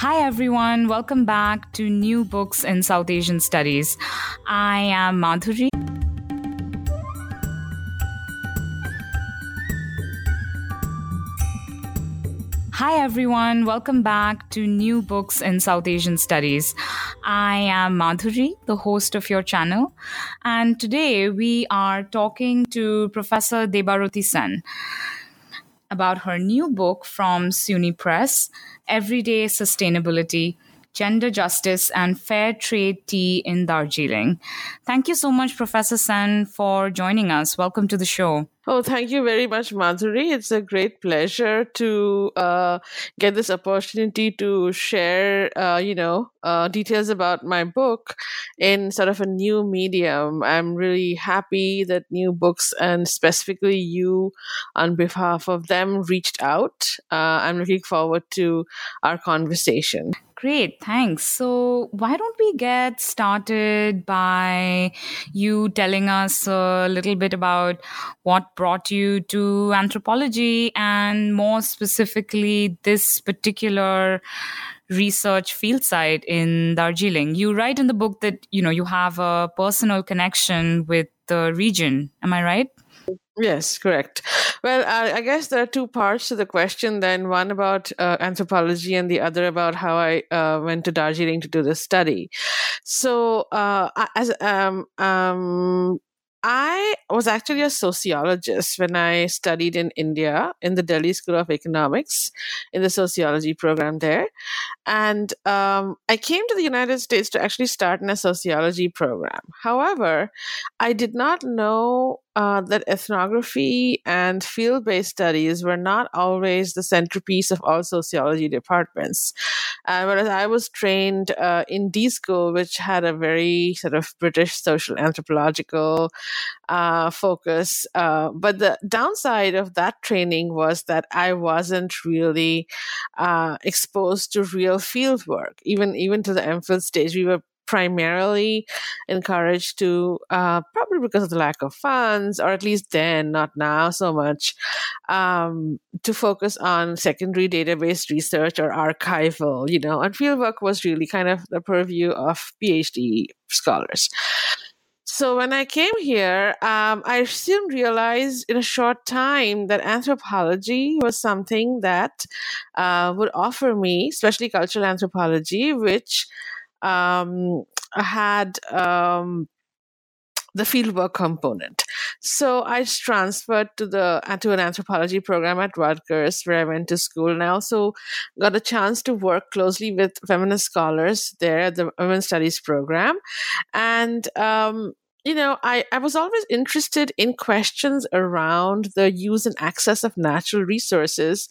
Hi, everyone. Welcome back to New Books in South Asian Studies. I am Madhuri. Hi, everyone. Welcome back to New Books in South Asian Studies. I am Madhuri, the host of your channel. And today we are talking to Professor Debarati Sen about her new book from SUNY Press, Everyday Sustainability Gender Justice and Fair Trade Tea in Darjeeling. Thank you so much, Professor Sen, for joining us. Welcome to the show. Oh, thank you very much, Madhuri. It's a great pleasure to uh, get this opportunity to share, uh, you know, uh, details about my book in sort of a new medium. I'm really happy that new books and specifically you, on behalf of them, reached out. Uh, I'm looking forward to our conversation. Great, thanks. So, why don't we get started by you telling us a little bit about what brought you to anthropology and more specifically this particular research field site in Darjeeling. You write in the book that you know you have a personal connection with the region. Am I right? Yes, correct. Well, I, I, guess there are two parts to the question. Then one about uh, anthropology, and the other about how I uh, went to Darjeeling to do this study. So, uh, as um, um, I was actually a sociologist when I studied in India in the Delhi School of Economics in the sociology program there. And um, I came to the United States to actually start in a sociology program. However, I did not know uh, that ethnography and field based studies were not always the centerpiece of all sociology departments. Uh, whereas I was trained uh, in D school, which had a very sort of British social anthropological uh, focus. Uh, but the downside of that training was that I wasn't really uh, exposed to real field work, even even to the MPhil stage. We were primarily encouraged to, uh, probably because of the lack of funds, or at least then, not now so much, um, to focus on secondary database research or archival, you know, and fieldwork was really kind of the purview of PhD scholars. So when I came here, um, I soon realized in a short time that anthropology was something that uh, would offer me, especially cultural anthropology, which um, had um, the fieldwork component. So I transferred to the to an anthropology program at Rutgers, where I went to school, and I also got a chance to work closely with feminist scholars there at the Women's Studies program, and um, you know, I, I was always interested in questions around the use and access of natural resources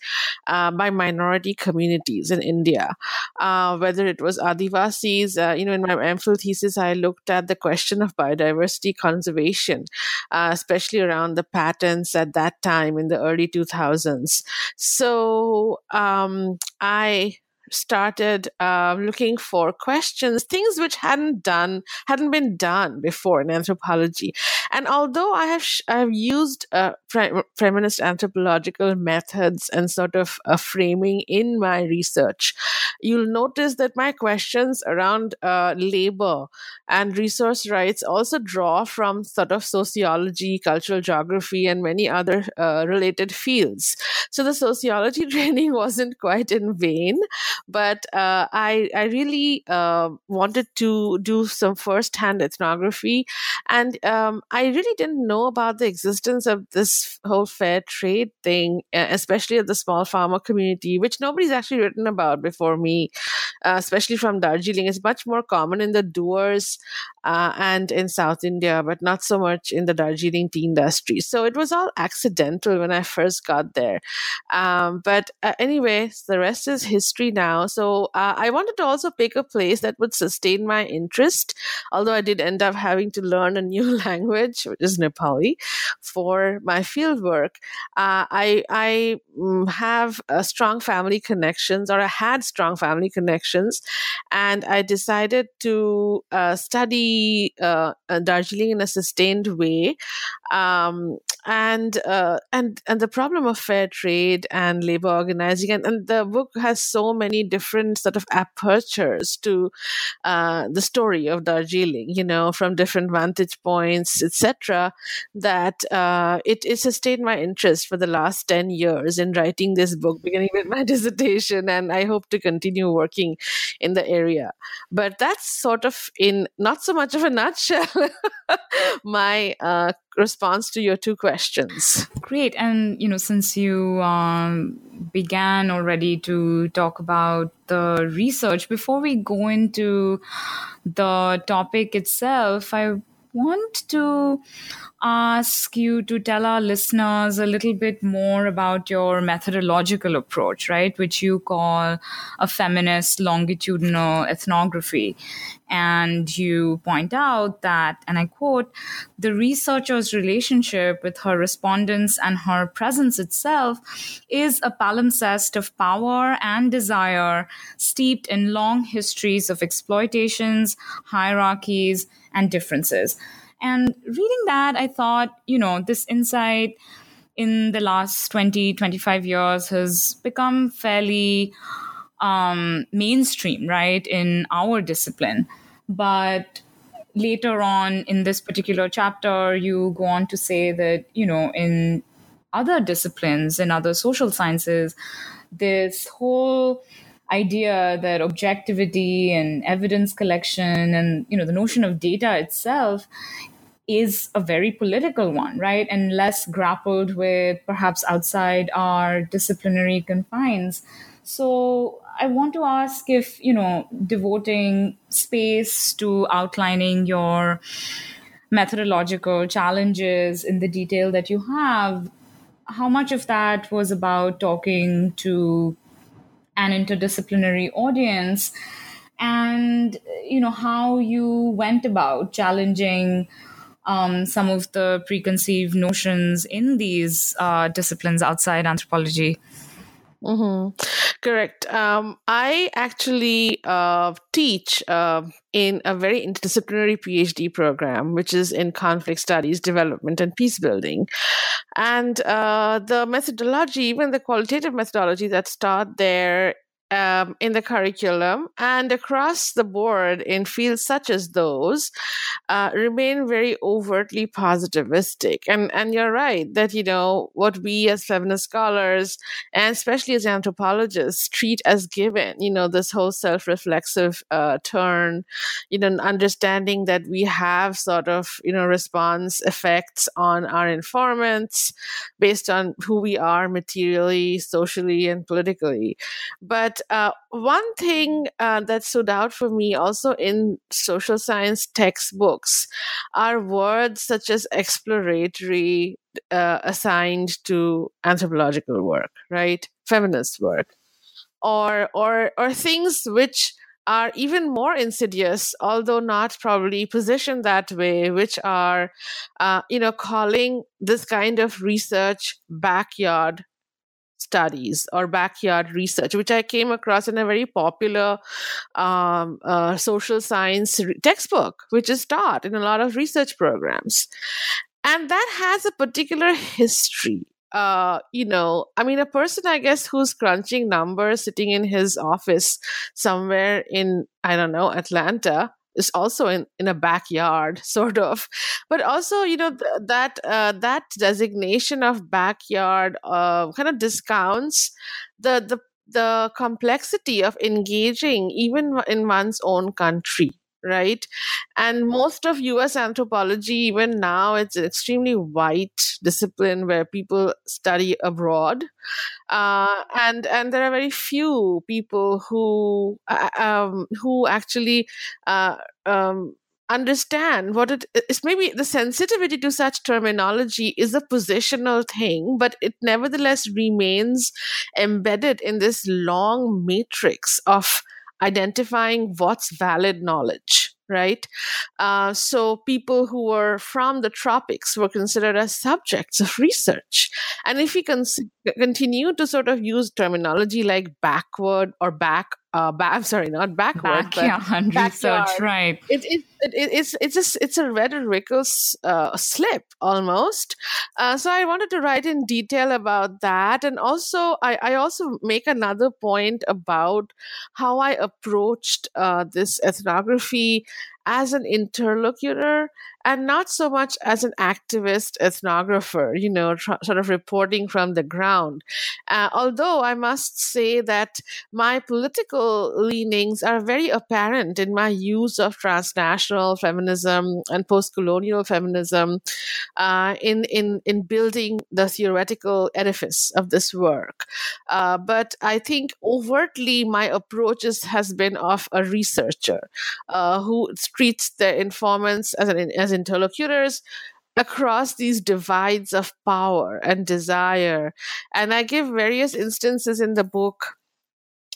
uh, by minority communities in India, uh, whether it was Adivasis. Uh, you know, in my MPhil thesis, I looked at the question of biodiversity conservation, uh, especially around the patents at that time in the early 2000s. So um, I started uh, looking for questions, things which hadn't done hadn't been done before in anthropology. And although I have sh- I have used uh, pre- feminist anthropological methods and sort of framing in my research, you'll notice that my questions around uh, labor and resource rights also draw from sort of sociology, cultural geography, and many other uh, related fields. So the sociology training wasn't quite in vain but uh, I I really uh, wanted to do some first hand ethnography, and um, I really didn't know about the existence of this whole fair trade thing, especially at the small farmer community, which nobody's actually written about before me, uh, especially from Darjeeling. It's much more common in the Duars uh, and in South India, but not so much in the Darjeeling tea industry. So it was all accidental when I first got there. Um, but uh, anyway, the rest is history now. So uh, I wanted to also pick a place that would sustain my interest, although I did end up having to learn a new language, which is Nepali, for my field work. Uh, I, I mm, have strong family connections, or I had strong family connections, and I decided to uh, study uh, Darjeeling in a sustained way. Um, and uh, and and the problem of fair trade and labor organizing and, and the book has so many different sort of apertures to uh, the story of Darjeeling, you know, from different vantage points, etc. That uh, it, it sustained my interest for the last ten years in writing this book, beginning with my dissertation, and I hope to continue working in the area. But that's sort of in not so much of a nutshell my uh, response to your two questions. Great. And, you know, since you um, began already to talk about the research, before we go into the topic itself, I want to ask you to tell our listeners a little bit more about your methodological approach, right, which you call a feminist longitudinal ethnography. And you point out that, and I quote, the researcher's relationship with her respondents and her presence itself is a palimpsest of power and desire steeped in long histories of exploitations, hierarchies, and differences. And reading that, I thought, you know, this insight in the last 20, 25 years has become fairly um, mainstream, right, in our discipline. But later on in this particular chapter, you go on to say that, you know, in other disciplines, in other social sciences, this whole idea that objectivity and evidence collection and you know the notion of data itself is a very political one right? And less grappled with perhaps outside our disciplinary confines. So i want to ask if you know devoting space to outlining your methodological challenges in the detail that you have how much of that was about talking to an interdisciplinary audience and you know how you went about challenging um, some of the preconceived notions in these uh, disciplines outside anthropology Mm-hmm. Correct. Um, I actually uh, teach uh, in a very interdisciplinary PhD program, which is in conflict studies, development, and peace building. And uh, the methodology, even the qualitative methodology that's taught there, um, in the curriculum and across the board in fields such as those uh, remain very overtly positivistic. And and you're right that you know what we as feminist scholars and especially as anthropologists treat as given. You know this whole self-reflexive uh, turn. You know understanding that we have sort of you know response effects on our informants based on who we are materially, socially, and politically, but uh, one thing uh, that stood out for me also in social science textbooks are words such as exploratory uh, assigned to anthropological work, right? Feminist work, or or or things which are even more insidious, although not probably positioned that way, which are, uh, you know, calling this kind of research backyard studies or backyard research, which I came across in a very popular um, uh, social science re- textbook, which is taught in a lot of research programs. And that has a particular history. Uh, you know, I mean, a person, I guess, who's crunching numbers sitting in his office somewhere in, I don't know, Atlanta, is also in, in a backyard sort of. But also you know th- that uh, that designation of backyard uh, kind of discounts the the the complexity of engaging even in one's own country right? And most of us anthropology even now it's an extremely white discipline where people study abroad. Uh, and and there are very few people who uh, um, who actually uh, um, understand what it is maybe the sensitivity to such terminology is a positional thing but it nevertheless remains embedded in this long matrix of identifying what's valid knowledge right? Uh, so people who were from the tropics were considered as subjects of research. And if we con- continue to sort of use terminology like backward or back uh, back, I'm sorry, not backward, backyard but backyard. research, right? It, it, it, it's it's a it's a rhetorical uh, slip almost. Uh, so I wanted to write in detail about that, and also I, I also make another point about how I approached uh, this ethnography as an interlocutor and not so much as an activist ethnographer, you know, tr- sort of reporting from the ground. Uh, although I must say that my political leanings are very apparent in my use of transnational feminism and post-colonial feminism uh, in, in, in building the theoretical edifice of this work. Uh, but I think overtly my approach is, has been of a researcher uh, who treats the informants as an as interlocutors across these divides of power and desire. And I give various instances in the book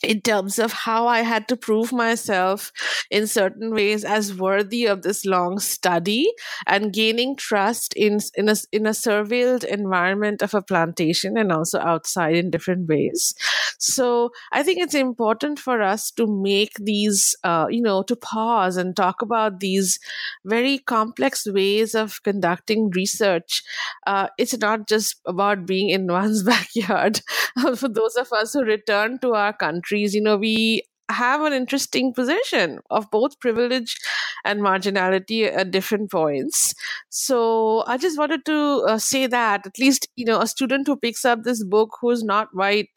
in terms of how I had to prove myself in certain ways as worthy of this long study and gaining trust in in a, in a surveilled environment of a plantation and also outside in different ways. So I think it's important for us to make these, uh, you know, to pause and talk about these very complex ways of conducting research. Uh, it's not just about being in one's backyard. for those of us who return to our country countries, you know, we have an interesting position of both privilege and marginality at different points. So I just wanted to uh, say that at least you know a student who picks up this book who's not white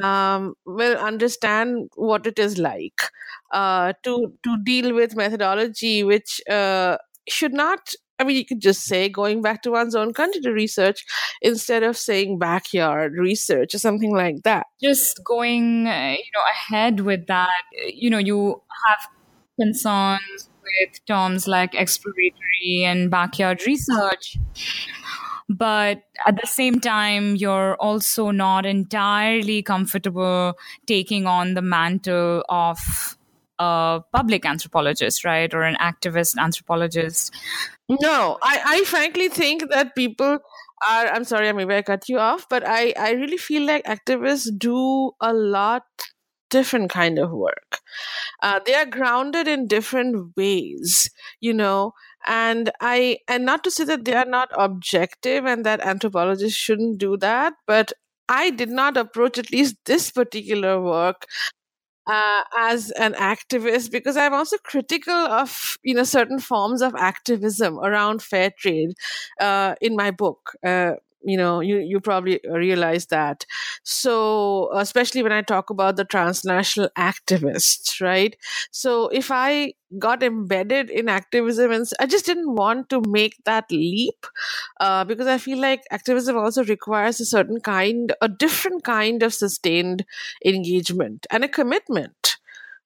um, will understand what it is like uh, to to deal with methodology which uh, should not I mean, you could just say going back to one's own country to research instead of saying backyard research or something like that. Just going, uh, you know, ahead with that, you know, you have concerns with terms like exploratory and backyard research. But at the same time, you're also not entirely comfortable taking on the mantle of a public anthropologist, right? Or an activist anthropologist. No, I, I frankly think that people are I'm sorry, I maybe I cut you off, but I, I really feel like activists do a lot different kind of work. Uh, they are grounded in different ways, you know, and I and not to say that they are not objective and that anthropologists shouldn't do that, but I did not approach at least this particular work uh, as an activist because I'm also critical of you know certain forms of activism around fair trade uh, in my book. Uh, you know you you probably realize that. So especially when i talk about the transnational activists right? So if i got embedded in activism and i just didn't want to make that leap uh, because i feel like activism also requires a certain kind a different kind of sustained engagement and a commitment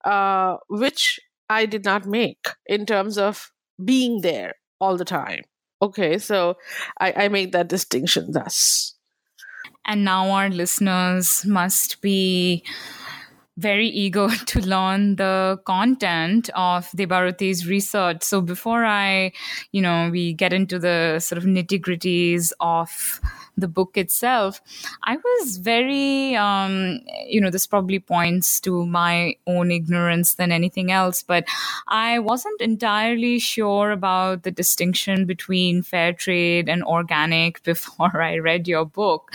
uh, which i did not make in terms of being there all the time Okay, so I, I make that distinction thus. And now our listeners must be very eager to learn the content of Debabhrati's research. So before I, you know, we get into the sort of nitty gritties of the book itself, I was very, um, you know, this probably points to my own ignorance than anything else, but I wasn't entirely sure about the distinction between fair trade and organic before I read your book.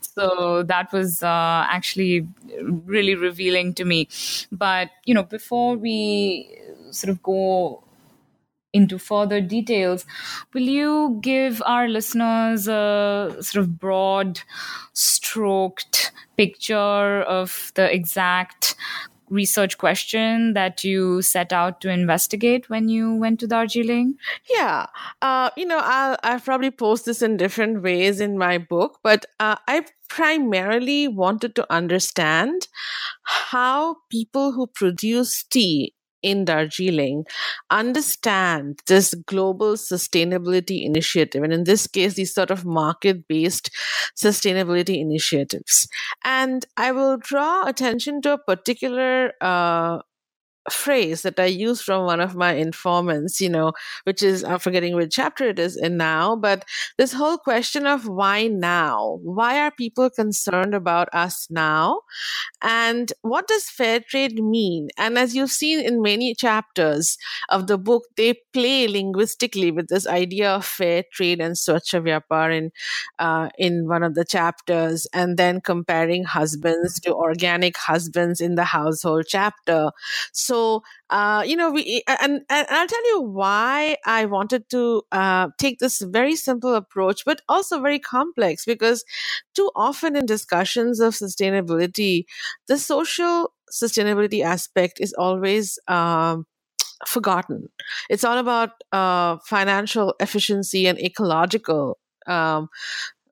So that was uh, actually really revealing to me. But, you know, before we sort of go into further details, will you give our listeners a sort of broad, stroked picture of the exact research question that you set out to investigate when you went to Darjeeling? Yeah, uh, you know, I'll I'll probably post this in different ways in my book, but uh, I primarily wanted to understand how people who produce tea in Darjeeling understand this global sustainability initiative, and in this case, these sort of market based sustainability initiatives. And I will draw attention to a particular uh, phrase that I use from one of my informants, you know, which is, I'm forgetting which chapter it is in now, but this whole question of why now? Why are people concerned about us now? And what does fair trade mean? And as you've seen in many chapters of the book, they play linguistically with this idea of fair trade and Swachh Vyapar in, uh, in one of the chapters, and then comparing husbands to organic husbands in the household chapter. So so uh, you know we and, and i'll tell you why i wanted to uh, take this very simple approach but also very complex because too often in discussions of sustainability the social sustainability aspect is always um, forgotten. It's all about uh, financial efficiency and ecological um,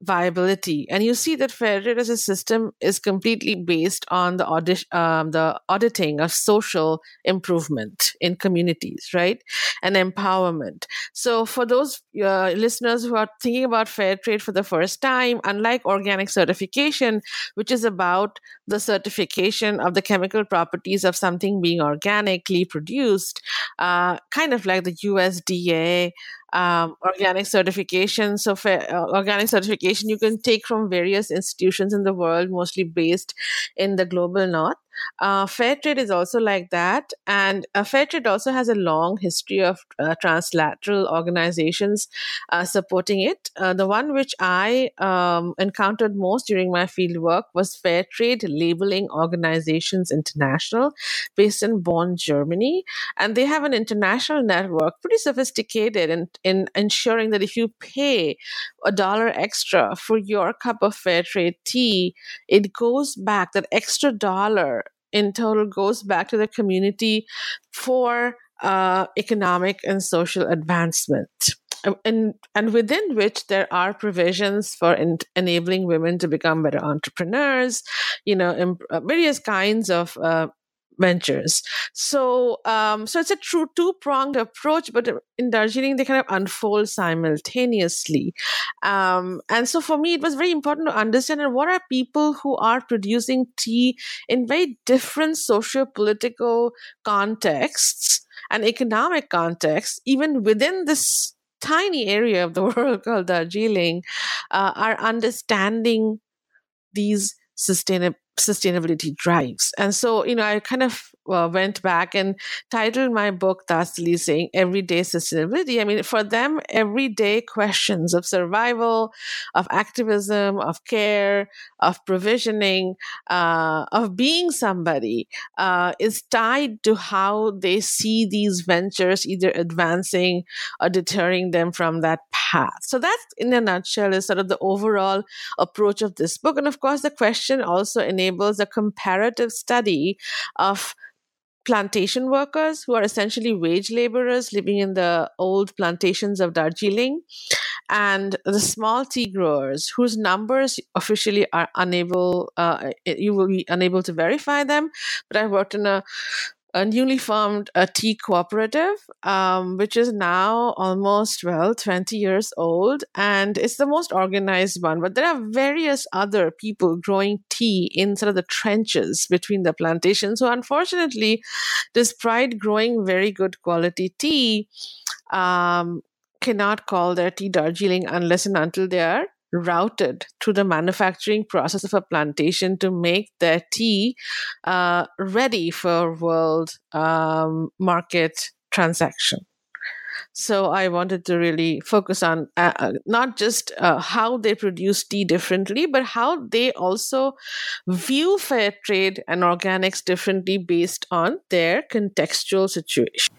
viability. And you see that fair trade as a system is completely based on the, audit, um, the auditing of social improvement in communities, right? And empowerment. So for those uh, listeners who are thinking about fair trade for the first time, unlike organic certification, which is about the certification of the chemical properties of something being organically produced, uh, kind of like the USDA um, organic certification. So, for uh, organic certification, you can take from various institutions in the world, mostly based in the global north. Uh, fair trade is also like that. And uh, fair trade also has a long history of uh, translateral organizations uh, supporting it. Uh, the one which I um, encountered most during my field work was Fair Trade Labeling Organizations International, based in Bonn, Germany. And they have an international network, pretty sophisticated in, in ensuring that if you pay a dollar extra for your cup of fair trade tea, it goes back, that extra dollar in total goes back to the community for uh, economic and social advancement. And, and within which there are provisions for in, enabling women to become better entrepreneurs, you know, in, uh, various kinds of uh, ventures. So, um, so it's a true two pronged approach, but in Darjeeling they kind of unfold simultaneously. Um, and so for me, it was very important to understand what are people who are producing tea in very different socio-political contexts and economic contexts, even within this tiny area of the world called Darjeeling, uh, are understanding these sustainable sustainability drives. And so, you know, I kind of went back and titled my book thusly saying everyday sustainability. I mean, for them, everyday questions of survival, of activism, of care, of provisioning, uh, of being somebody uh, is tied to how they see these ventures either advancing or deterring them from that path. So that, in a nutshell, is sort of the overall approach of this book. And of course, the question also enables a comparative study of plantation workers who are essentially wage laborers living in the old plantations of Darjeeling, and the small tea growers whose numbers officially are unable, uh, you will be unable to verify them. But I worked in a a newly formed a tea cooperative, um, which is now almost, well, 20 years old. And it's the most organized one. But there are various other people growing tea in sort of the trenches between the plantations So, unfortunately, despite growing very good quality tea, um, cannot call their tea Darjeeling unless and until they are routed through the manufacturing process of a plantation to make their tea uh, ready for world um, market transaction. So I wanted to really focus on uh, uh, not just uh, how they produce tea differently, but how they also view fair trade and organics differently based on their contextual situation.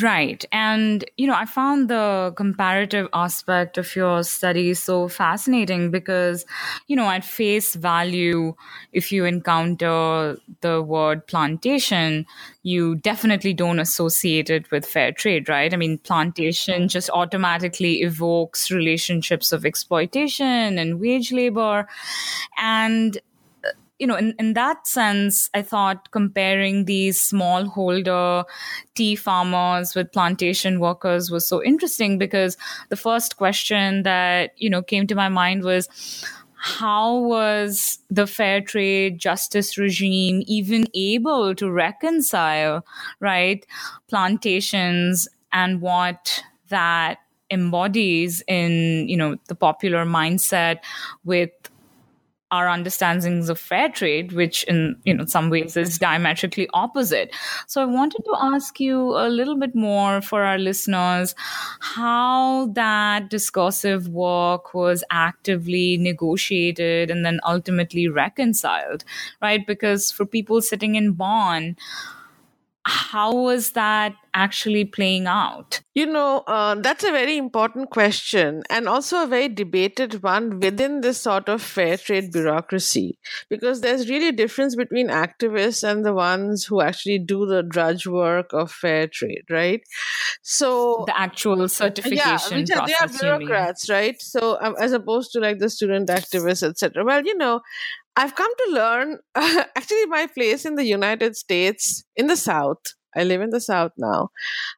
Right. And, you know, I found the comparative aspect of your study so fascinating because, you know, at face value, if you encounter the word plantation, you definitely don't associate it with fair trade, right? I mean, plantation just automatically evokes relationships of exploitation and wage labor. And you know, in, in that sense, I thought comparing these smallholder tea farmers with plantation workers was so interesting because the first question that, you know, came to my mind was, how was the fair trade justice regime even able to reconcile right plantations and what that embodies in you know the popular mindset with our understandings of fair trade, which in you know some ways is diametrically opposite. So I wanted to ask you a little bit more for our listeners how that discursive work was actively negotiated and then ultimately reconciled, right? Because for people sitting in Bonn, how was that actually playing out? You know, uh, that's a very important question and also a very debated one within this sort of fair trade bureaucracy because there's really a difference between activists and the ones who actually do the drudge work of fair trade, right? So the actual certification yeah, which process. They are bureaucrats, right? So um, as opposed to like the student activists, etc. Well, you know, I've come to learn actually my place in the United States in the South. I live in the South now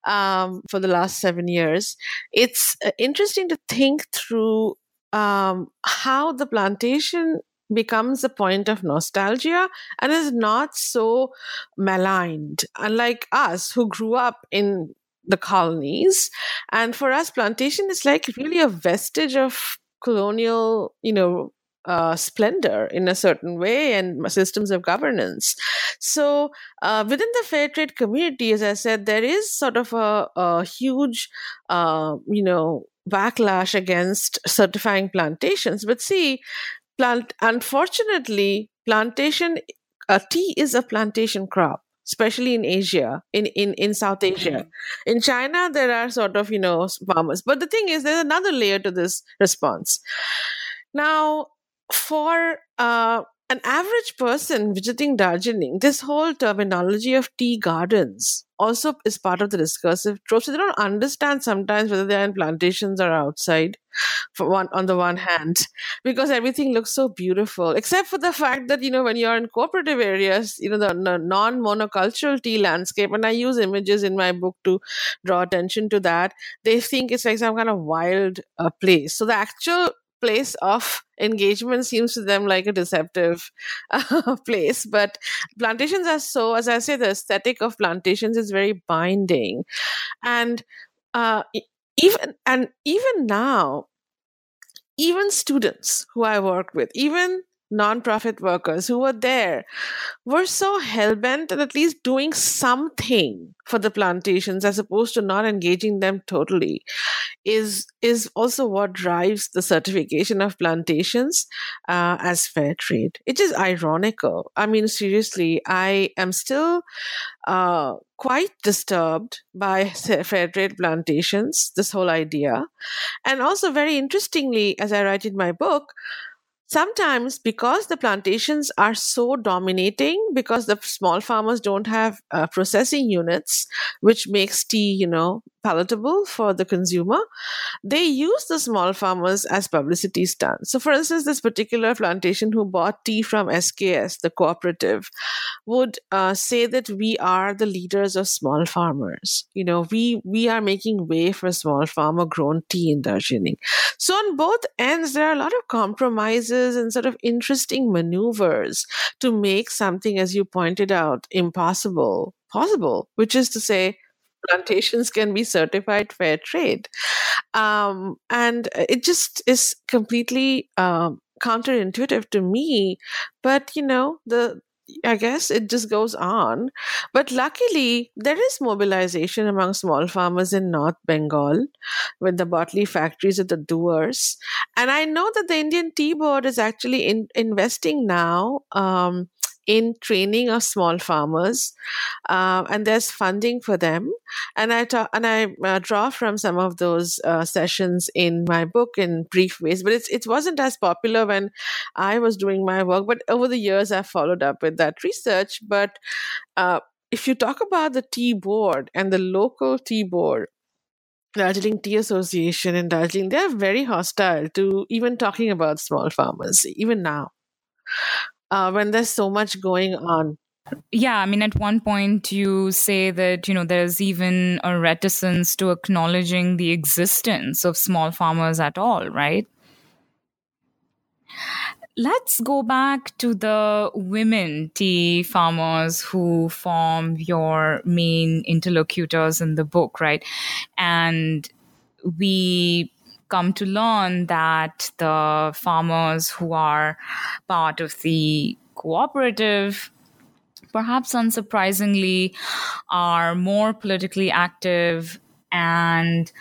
um, for the last seven years. It's uh, interesting to think through um, how the plantation becomes a point of nostalgia and is not so maligned, unlike us who grew up in the colonies. And for us, plantation is like really a vestige of colonial, you know, uh, splendor in a certain way and systems of governance. So, uh, within the fair trade community, as I said, there is sort of a, a huge, uh, you know, backlash against certifying plantations. But see, plant unfortunately, plantation uh, tea is a plantation crop especially in Asia, in, in, in South Asia. Mm-hmm. In China, there are sort of, you know, farmers. But the thing is, there's another layer to this response. Now, for uh, an average person visiting Darjeeling, this whole terminology of tea gardens also is part of the discursive trope. So they don't understand sometimes whether they're in plantations or outside. For one, on the one hand, because everything looks so beautiful, except for the fact that you know when you're in cooperative areas, you know the, the non-monocultural tea landscape, and I use images in my book to draw attention to that. They think it's like some kind of wild uh, place. So the actual place of engagement seems to them like a deceptive uh, place but plantations are so as i say the aesthetic of plantations is very binding. And uh, even and even now even students who i worked with even nonprofit workers who were there were so hell-bent on at least doing something for the plantations as opposed to not engaging them totally is is also what drives the certification of plantations uh, as fair trade. It is ironical. I mean seriously i am still uh, quite disturbed by fair trade plantations this whole idea. And also very interestingly as i write in my book sometimes because the plantations are so dominating because the small farmers don't have uh, processing units which makes tea you know palatable for the consumer, they use the small farmers as publicity stunts. So, for instance, this particular plantation who bought tea from SKS, the cooperative, would uh, say that we are the leaders of small farmers. You know, we we are making way for small farmer grown tea in Darjeeling. So, on both ends, there are a lot of compromises and sort of interesting maneuvers to make something, as you pointed out, impossible possible, which is to say, plantations can be certified fair trade. Um, and it just is completely um, counterintuitive to me. But, you know, the I guess it just goes on. But luckily, there is mobilization among small farmers in North Bengal with the bought leaf factories at the Duars. And I know that the Indian Tea Board is actually in, investing now um, in training of small farmers, uh, and there's funding for them. And I talk, and I uh, draw from some of those uh, sessions in my book in brief ways. But it's it wasn't as popular when I was doing my work. But over the years, I've followed up with that research. But uh, if you talk about the tea board and the local tea board, Darjeeling Tea Association in Darjeeling, they're very hostile to even talking about small farmers, even now, uh, when there's so much going on. Yeah, I mean, at one point you say that, you know, there's even a reticence to acknowledging the existence of small farmers at all, right? let's go back to the women tea farmers who form your main interlocutors in the book, right? And we come to learn that the farmers who are part of the cooperative perhaps unsurprisingly are more politically active and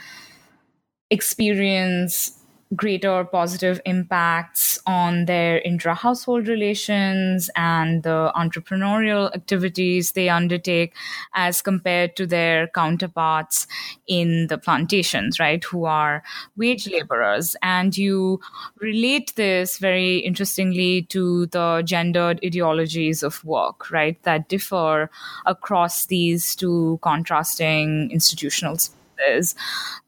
experience greater positive impacts on their intra household relations and the entrepreneurial activities they undertake as compared to their counterparts in the plantations, right, who are wage laborers. And you relate this very interestingly to the gendered ideologies of work, right, that differ across these two contrasting institutional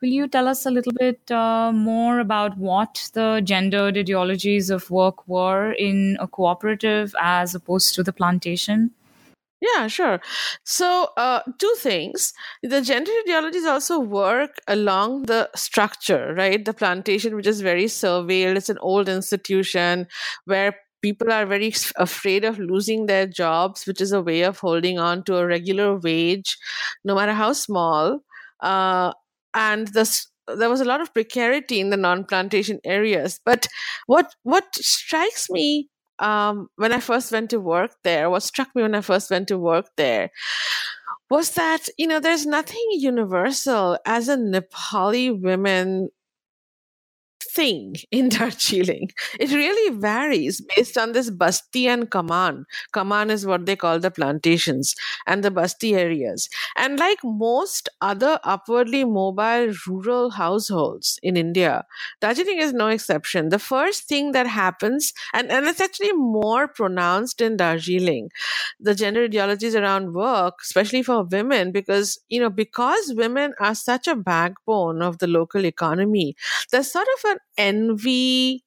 Will you tell us a little bit uh, more about what the gendered ideologies of work were in a cooperative as opposed to the plantation? Yeah, sure. So, uh, two things. The gender ideologies also work along the structure, right? The plantation, which is very surveilled, it's an old institution where people are very afraid of losing their jobs, which is a way of holding on to a regular wage, no matter how small. Uh, and this there was a lot of precarity in the non-plantation areas. But what what strikes me um, when I first went to work there, what struck me when I first went to work there, was that you know there's nothing universal as a Nepali women thing in Darjeeling. It really varies based on this Basti and Kaman. Kaman is what they call the plantations and the Basti areas. And like most other upwardly mobile rural households in India, Darjeeling is no exception. The first thing that happens, and, and it's actually more pronounced in Darjeeling, the gender ideologies around work, especially for women, because, you know, because women are such a backbone of the local economy, there's sort of an envy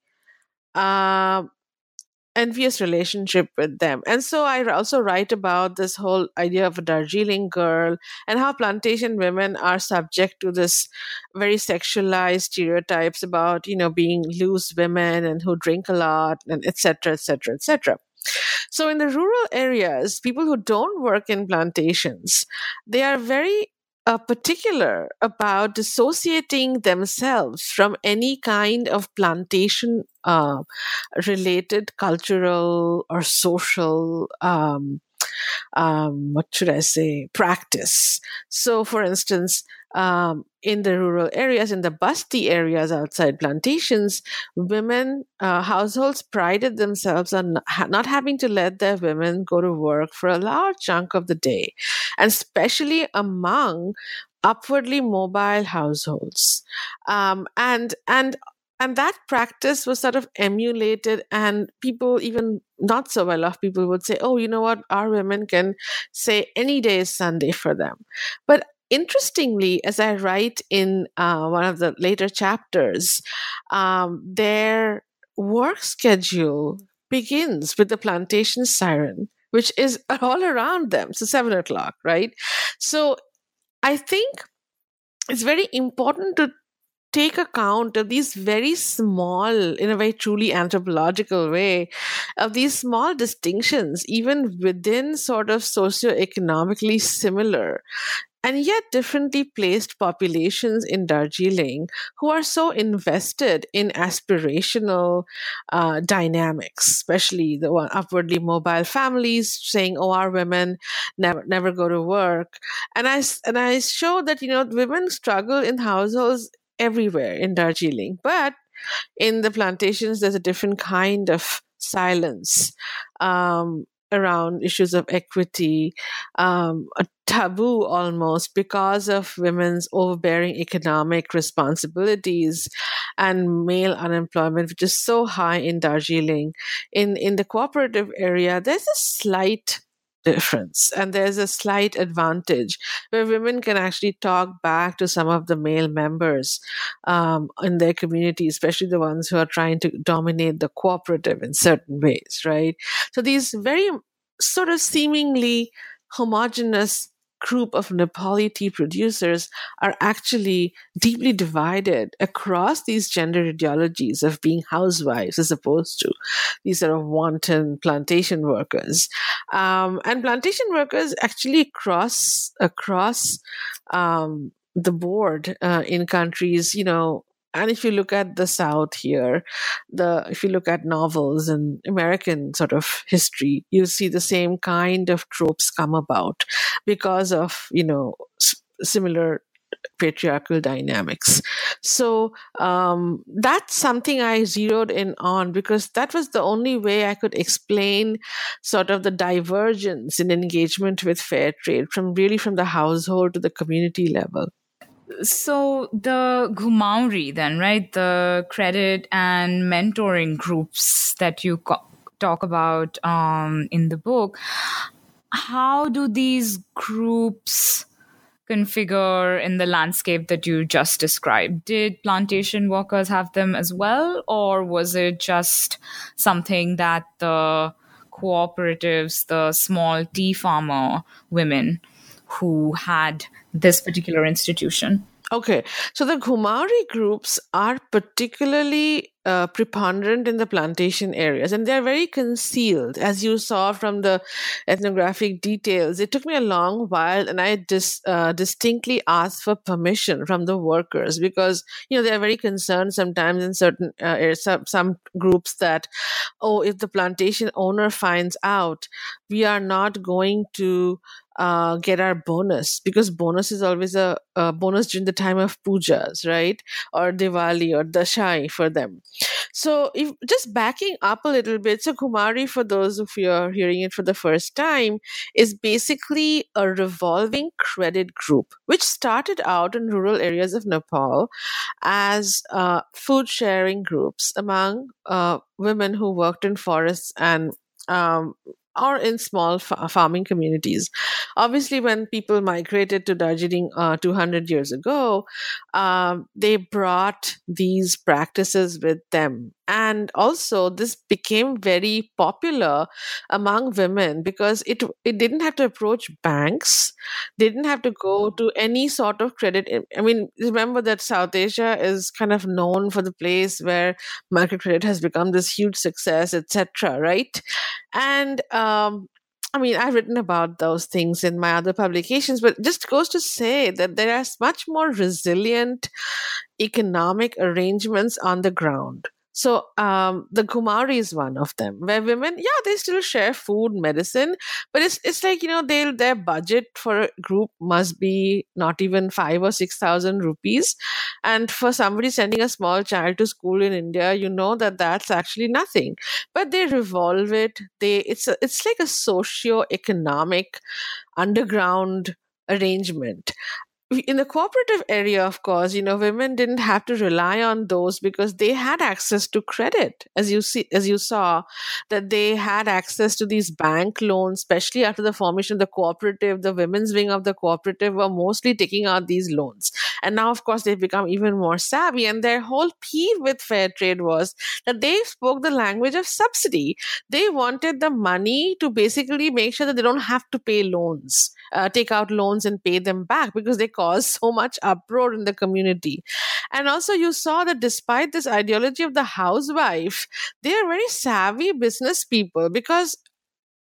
uh, envious relationship with them. And so I also write about this whole idea of a Darjeeling girl and how plantation women are subject to this very sexualized stereotypes about, you know, being loose women and who drink a lot and etc. etc. etc. So in the rural areas, people who don't work in plantations, they are very uh, particular about dissociating themselves from any kind of plantation uh, related cultural or social um, um, what should I say, practice. So, for instance, um, in the rural areas, in the basti areas outside plantations, women uh, households prided themselves on not having to let their women go to work for a large chunk of the day, and especially among upwardly mobile households. Um, and and and that practice was sort of emulated and people even not so well off people would say oh you know what? Our women can say any day is sunday for them. But interestingly as i write in uh, one of the later chapters um, their work schedule begins with the plantation siren which is all around them so seven o'clock right? So i think it's very important to take account of these very small, in a very truly anthropological way, of these small distinctions, even within sort of socioeconomically similar and yet differently placed populations in Darjeeling who are so invested in aspirational uh, dynamics, especially the upwardly mobile families saying, "Oh, our women never never go to work," and I and I show that you know women struggle in households everywhere in Darjeeling. But in the plantations, there's a different kind of silence. Um, around issues of equity, um, a taboo almost because of women's overbearing economic responsibilities and male unemployment, which is so high in Darjeeling. In in the cooperative area, there's a slight difference. And there's a slight advantage where women can actually talk back to some of the male members um, in their community especially the ones who are trying to dominate the cooperative in certain ways right? So these very sort of seemingly homogenous group of Nepali tea producers are actually deeply divided across these gender ideologies of being housewives as opposed to these sort of wanton plantation workers. Um, and plantation workers actually cross across um, the board uh, in countries, you know, and if you look at the south here the if you look at novels and american sort of history you see the same kind of tropes come about because of you know s- similar patriarchal dynamics. So um, that's something I zeroed in on because that was the only way I could explain sort of the divergence in engagement with fair trade from really from the household to the community level so the Ghumawri then, right? The credit and mentoring groups that you co- talk about um, in the book. How do these groups configure in the landscape that you just described? Did plantation workers have them as well, or was it just something that the cooperatives, the small tea farmer women who had this particular institution? Okay, so the Ghumawri groups are particularly uh, preponderant in the plantation areas and they're very concealed, as you saw from the ethnographic details. It took me a long while and I dis, uh, distinctly asked for permission from the workers because, you know, they're very concerned sometimes in certain uh, areas, some, some groups that, oh, if the plantation owner finds out, we are not going to uh, get our bonus because bonus is always a, a, bonus during the time of pujas, right? Or Diwali or Dashai for them. So, if just backing up a little bit, so Kumari, for those of you are hearing it for the first time, is basically a revolving credit group which started out in rural areas of Nepal as uh, food sharing groups among uh, women who worked in forests and um, or in small fa- farming communities. Obviously, when people migrated to Darjeeling uh, 200 years ago, um, they brought these practices with them. And also, this became very popular among women because it it didn't have to approach banks, didn't have to go to any sort of credit. I mean, remember that South Asia is kind of known for the place where microcredit has become this huge success, etc. Right? And um, Um, I mean, I've written about those things in my other publications, but just goes to say that there are much more resilient economic arrangements on the ground. So um, the Kumari is one of them, where women, yeah, they still share food, medicine, but it's it's like you know they their budget for a group must be not even five or six thousand rupees, and for somebody sending a small child to school in India, you know that that's actually nothing. But they revolve it. They it's a, it's like a socio-economic underground arrangement in the cooperative area of course you know women didn't have to rely on those because they had access to credit. As you see as you saw that they had access to these bank loans especially after the formation of the cooperative the women's wing of the cooperative were mostly taking out these loans. And now of course they've become even more savvy. And their whole peeve with fair trade was that they spoke the language of subsidy. They wanted the money to basically make sure that they don't have to pay loans uh, take out loans and pay them back because they cause so much uproar in the community. And also, you saw that despite this ideology of the housewife, they are very savvy business people because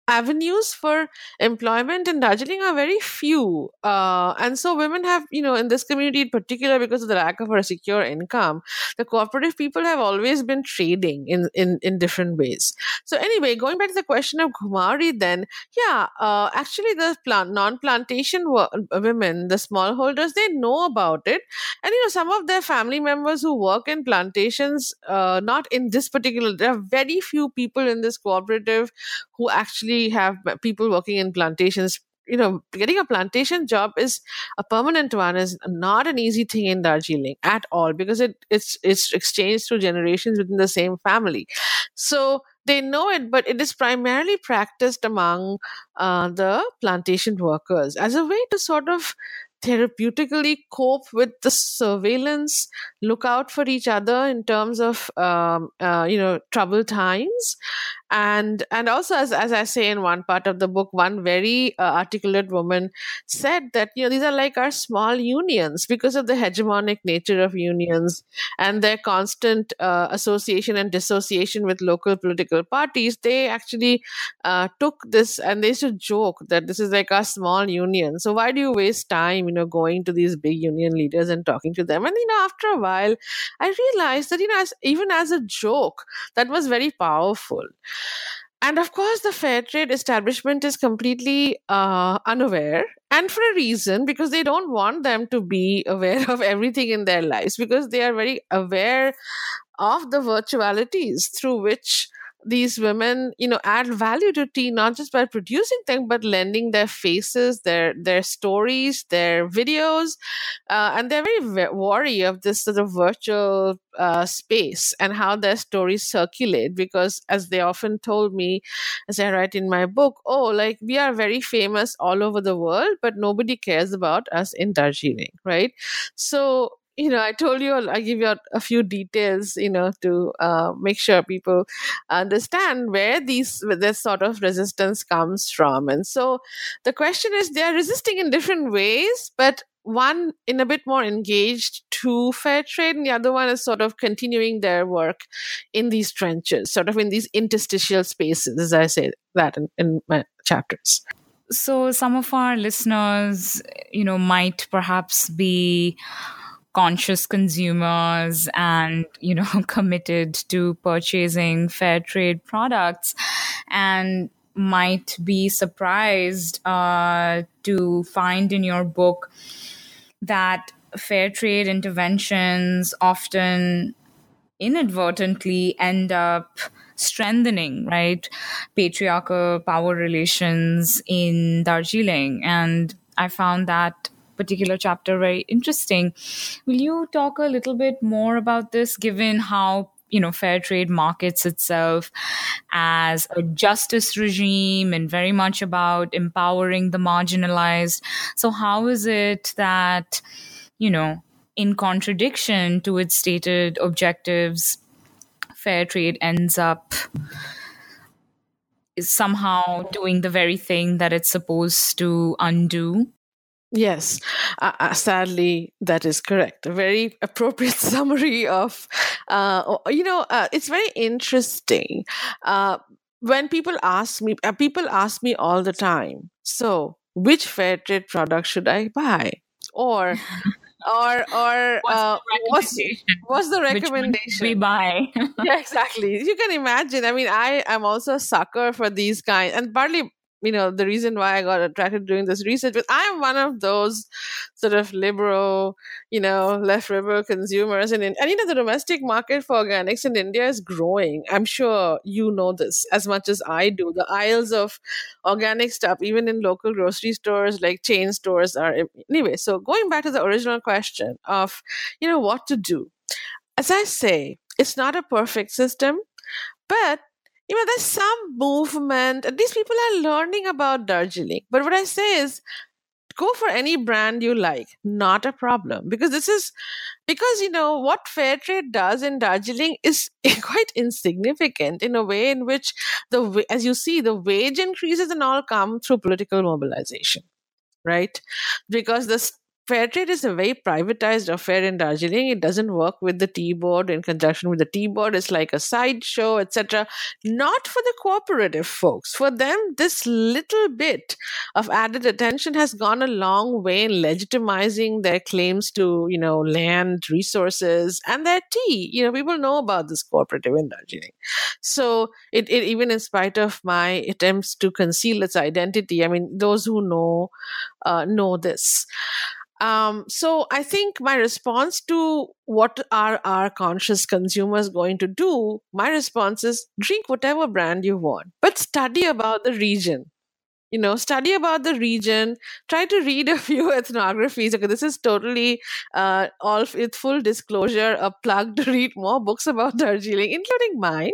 avenues for employment in Darjeeling are very few. Uh, and so women have, you know, in this community in particular, because of the lack of a secure income, the cooperative people have always been trading in, in, in different ways. So anyway, going back to the question of Ghumawri then, yeah, uh, actually the plant, non-plantation wo- women, the smallholders, they know about it. And, you know, some of their family members who work in plantations, uh, not in this particular, there are very few people in this cooperative who actually actually have people working in plantations you know, getting a plantation job is a permanent one is not an easy thing in Darjeeling at all because it it's it's exchanged through generations within the same family. So they know it, but it is primarily practiced among uh, the plantation workers as a way to sort of therapeutically cope with the surveillance, look out for each other in terms of um, uh, you know troubled times, and and also as, as i say in one part of the book one very uh, articulate woman said that you know these are like our small unions because of the hegemonic nature of unions and their constant uh, association and dissociation with local political parties. They actually uh, took this and they used to joke that this is like our small union. So why do you waste time you know going to these big union leaders and talking to them? And you know after a while i realized that you know as, even as a joke that was very powerful and of course, the fair trade establishment is completely uh, unaware, and for a reason, because they don't want them to be aware of everything in their lives, because they are very aware of the virtualities through which these women you know add value to tea not just by producing things but lending their faces their their stories their videos uh, and they're very wary of this sort of virtual uh, space and how their stories circulate because as they often told me as i write in my book oh like we are very famous all over the world but nobody cares about us in darjeeling right? So you know, I told you i'll give you a few details, you know, to uh, make sure people understand where these this sort of resistance comes from. And so the question is, they are resisting in different ways, but one in a bit more engaged to fair trade, and the other one is sort of continuing their work in these trenches, sort of in these interstitial spaces, as I say that in, in my chapters. So some of our listeners, you know, might perhaps be conscious consumers and you know committed to purchasing fair trade products and might be surprised uh, to find in your book that fair trade interventions often inadvertently end up strengthening right patriarchal power relations in Darjeeling. And I found that particular chapter. Very interesting. Will you talk a little bit more about this, given how you know fair trade markets itself as a justice regime and very much about empowering the marginalized? So how is it that you know in contradiction to its stated objectives fair trade ends up somehow doing the very thing that it's supposed to undo Yes, uh, uh, sadly, that is correct. A very appropriate summary of, uh, you know, uh, it's very interesting. Uh, when people ask me, uh, people ask me all the time, so which fair trade product should I buy? Or, or, or, what's, the what's, what's the recommendation? we buy. yeah, exactly. You can imagine. I mean, I am also a sucker for these kinds, and partly you know the reason why i got attracted doing this research was i'm one of those sort of liberal you know left liberal consumers. And, and you know the domestic market for organics in india is growing. I'm sure you know this as much as i do. The aisles of organic stuff even in local grocery stores like chain stores are anyway so going back to the original question of you know what to do. As i say it's not a perfect system but you know, there's some movement. Least people are learning about Darjeeling. But what I say is, go for any brand you like. Not a problem because this is because you know what fair trade does in Darjeeling is quite insignificant in a way in which the as you see the wage increases and all come through political mobilization right because the fair trade is a very privatized affair in Darjeeling. It doesn't work with the tea board in conjunction with the tea board. It's like a sideshow, etc. Not for the cooperative folks. For them, this little bit of added attention has gone a long way in legitimizing their claims to, you know, land, resources, and their tea. You know, people know about this cooperative in Darjeeling. So it, it even in spite of my attempts to conceal its identity, I mean, those who know uh, know this. Um, so I think my response to what are our conscious consumers going to do, my response is drink whatever brand you want, but study about the region you know study about the region try to read a few ethnographies okay this is totally uh, all with full disclosure a plug to read more books about darjeeling including mine.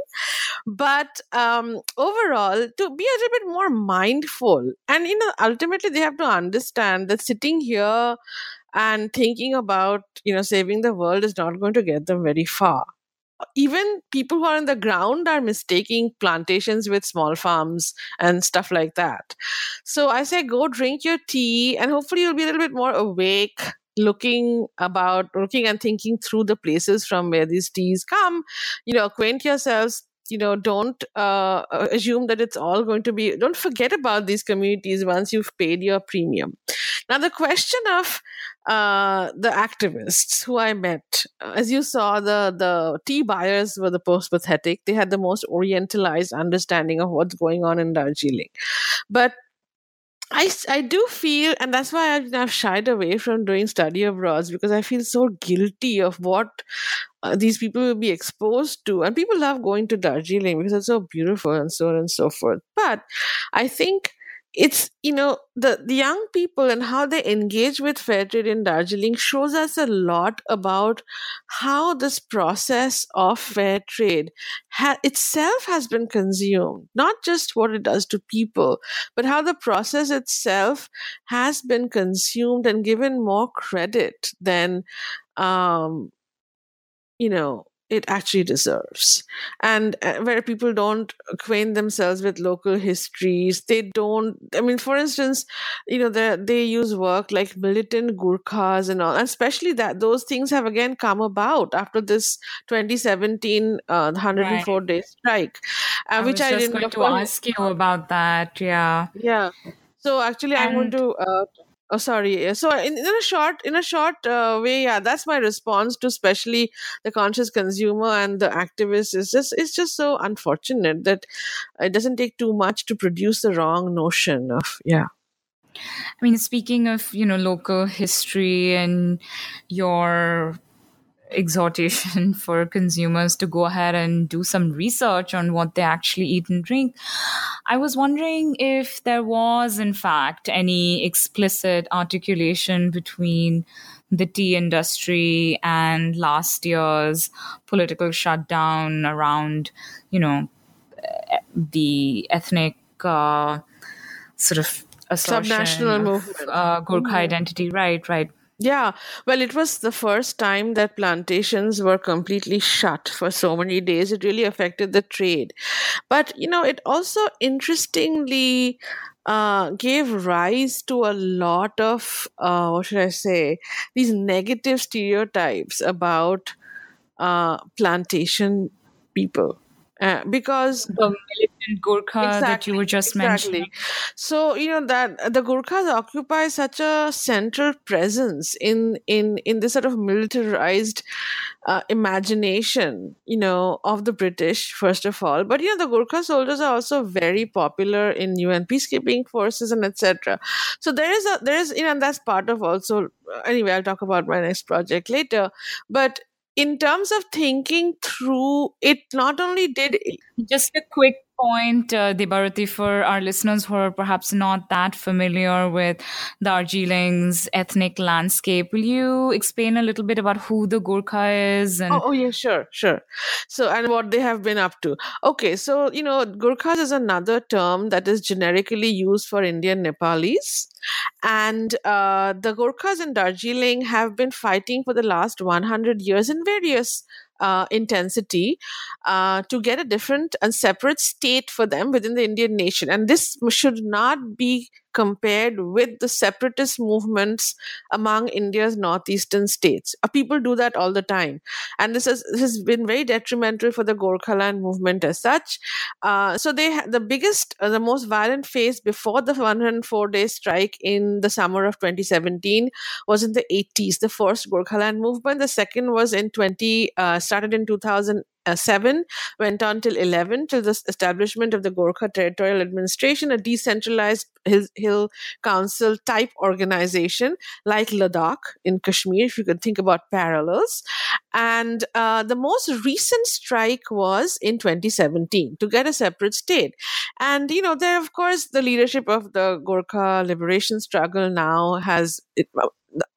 But um, overall to be a little bit more mindful and you know ultimately they have to understand that sitting here and thinking about you know saving the world is not going to get them very far even people who are on the ground are mistaking plantations with small farms and stuff like that. So I say go drink your tea and hopefully you'll be a little bit more awake looking about looking and thinking through the places from where these teas come you know acquaint yourselves you know don't uh, assume that it's all going to be don't forget about these communities once you've paid your premium now the question of uh, the activists who I met. As you saw, the the tea buyers were the most pathetic. They had the most orientalized understanding of what's going on in Darjeeling. But I, I do feel, and that's why I've, I've shied away from doing study abroads because I feel so guilty of what uh, these people will be exposed to. And people love going to Darjeeling because it's so beautiful and so on and so forth. But I think it's you know the, the young people and how they engage with fair trade in darjeeling shows us a lot about how this process of fair trade ha- itself has been consumed not just what it does to people but how the process itself has been consumed and given more credit than um, you know it actually deserves. And uh, where people don't acquaint themselves with local histories, they don't. I mean, for instance, you know, they they use work like militant Gurkhas and all, and especially that those things have again come about after this 2017 uh, 104 right. day strike, uh, I which I didn't going to ask you about that. Yeah, yeah. So actually, and... I'm going to. Uh, Oh, sorry. So in, in a short, in a short uh, way, yeah, that's my response to especially the conscious consumer and the activist. Is just it's just so unfortunate that it doesn't take too much to produce the wrong notion of yeah. I mean, speaking of you know local history and your exhortation for consumers to go ahead and do some research on what they actually eat and drink. I was wondering if there was, in fact, any explicit articulation between the tea industry and last year's political shutdown around, you know, the ethnic uh, sort of subnational movement, uh, Gurkha mm-hmm. identity. Right, right. Yeah, well, it was the first time that plantations were completely shut for so many days. It really affected the trade. But, you know, it also interestingly uh, gave rise to a lot of, uh, what should I say, these negative stereotypes about uh, plantation people. Uh, because the militant Gurkha exactly, that you were just exactly. mentioning. So you know that the Gurkhas occupy such a central presence in in in this sort of militarized uh, imagination, you know, of the British first of all. But you know, the Gurkha soldiers are also very popular in UN peacekeeping forces and etc. So there is a there is you know that's part of also anyway. I'll talk about my next project later, but in terms of thinking through it not only did just a quick point, uh, for our listeners who are perhaps not that familiar with Darjeeling's ethnic landscape, will you explain a little bit about who the Gurkha is? And- oh, oh, yeah, sure, sure. So, and what they have been up to. Okay, so, you know, Gurkhas is another term that is generically used for Indian Nepalis. And uh, the Gurkhas in Darjeeling have been fighting for the last 100 years in various uh, intensity uh, to get a different and separate state for them within the Indian nation. And this should not be compared with the separatist movements among India's northeastern states. Uh, people do that all the time, and this has, this has been very detrimental for the Gorkhaland movement as such. Uh, so they the biggest, uh, the most violent phase before the 104 day strike in the summer of 2017 was in the 80s. The first Gorkhaland movement. The second was in 20 uh, started in 2000 7 went on till 11 till the establishment of the Gorkha Territorial Administration, a decentralized hill, hill council type organization like Ladakh in Kashmir, if you can think about parallels. And uh, the most recent strike was in 2017 to get a separate state. And, you know, there, of course, the leadership of the Gorkha liberation struggle now has. It,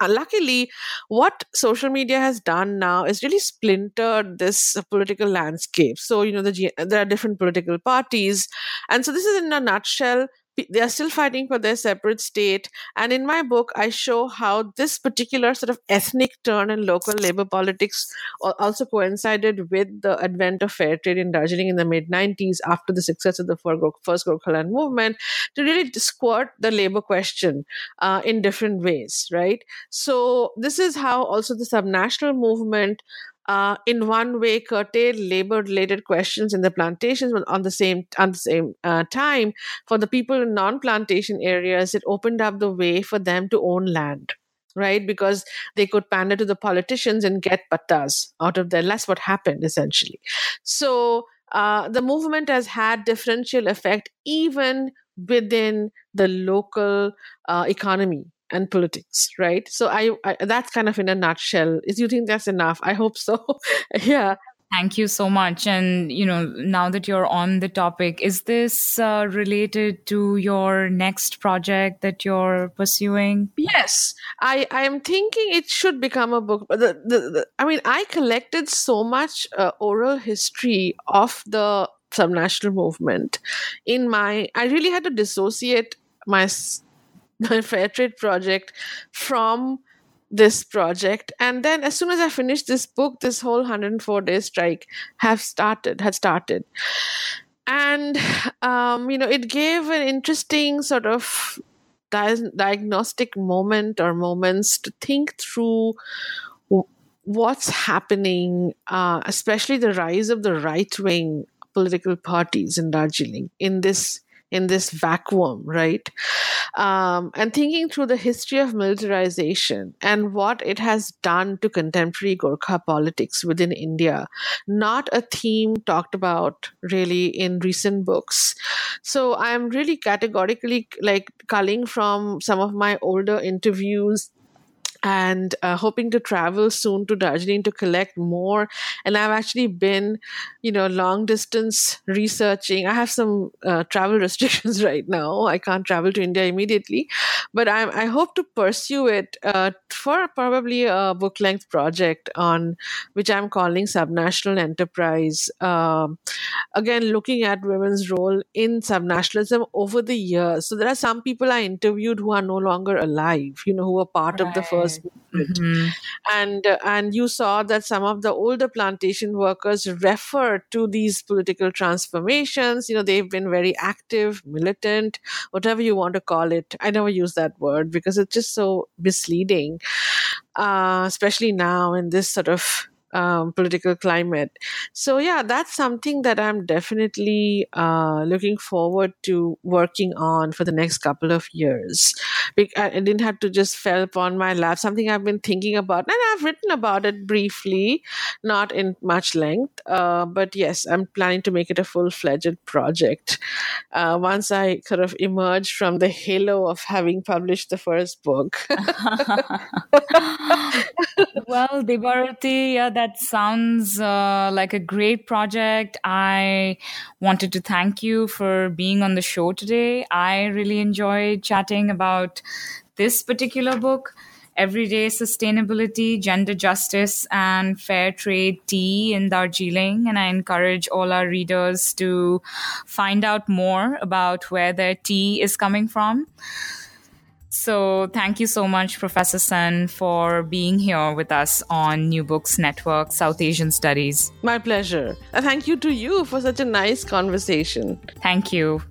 Uh, luckily what social media has done now is really splintered this political landscape. So you know the, there are different political parties. And so this is in a nutshell they are still fighting for their separate state. And in my book, I show how this particular sort of ethnic turn in local labor politics also coincided with the advent of fair trade in Darjeeling in the mid 90s after the success of the first Gorkhaland movement to really squirt the labor question uh, in different ways, right? So, this is how also the subnational movement uh, in one way curtail labor related questions in the plantations on the same on the same uh, time for the people in non plantation areas. It opened up the way for them to own land right? Because they could pander to the politicians and get pattas out of there. That's what happened essentially. So uh, the movement has had differential effect even within the local uh, economy and politics right so I, I, that's kind of in a nutshell is you think that's enough i hope so yeah Thank you so much. And, you know, now that you're on the topic, is this uh, related to your next project that you're pursuing? Yes. I, I am thinking it should become a book. The, the, the I mean, I collected so much uh, oral history of the subnational movement in my, I really had to dissociate my my fair trade project from this project. And then as soon as i finished this book this whole 104 day strike have started had started. And um, you know it gave an interesting sort of di- diagnostic moment or moments to think through what's happening uh, especially the rise of the right wing political parties in darjeeling in this in this vacuum, right? Um, and thinking through the history of militarization and what it has done to contemporary Gorkha politics within India, not a theme talked about really in recent books. So I'm really categorically like culling from some of my older interviews and uh, hoping to travel soon to Darjeeling to collect more. And I've actually been, you know, long distance researching. I have some uh, travel restrictions right now. I can't travel to India immediately, but I'm, I hope to pursue it uh, for probably a book length project on which I'm calling Subnational Enterprise. Um, again, looking at women's role in subnationalism over the years. So there are some people I interviewed who are no longer alive, you know, who were part right. of the first Mm-hmm. And uh, and you saw that some of the older plantation workers refer to these political transformations. You know, they've been very active, militant, whatever you want to call it. I never use that word because it's just so misleading, uh, especially now in this sort of um, political climate. So, yeah, that's something that I'm definitely uh, looking forward to working on for the next couple of years. I didn't have to just fell upon my lap, something I've been thinking about, and I've written about it briefly, not in much length. Uh, but yes, I'm planning to make it a full fledged project uh, once I sort of emerge from the halo of having published the first book. well, Debarati, yeah, that that sounds uh, like a great project. I wanted to thank you for being on the show today. I really enjoyed chatting about this particular book everyday sustainability, gender justice, and fair trade tea in Darjeeling. And I encourage all our readers to find out more about where their tea is coming from. So, thank you so much, Professor Sen, for being here with us on New Books Network South Asian Studies. My pleasure. And thank you to you for such a nice conversation. Thank you.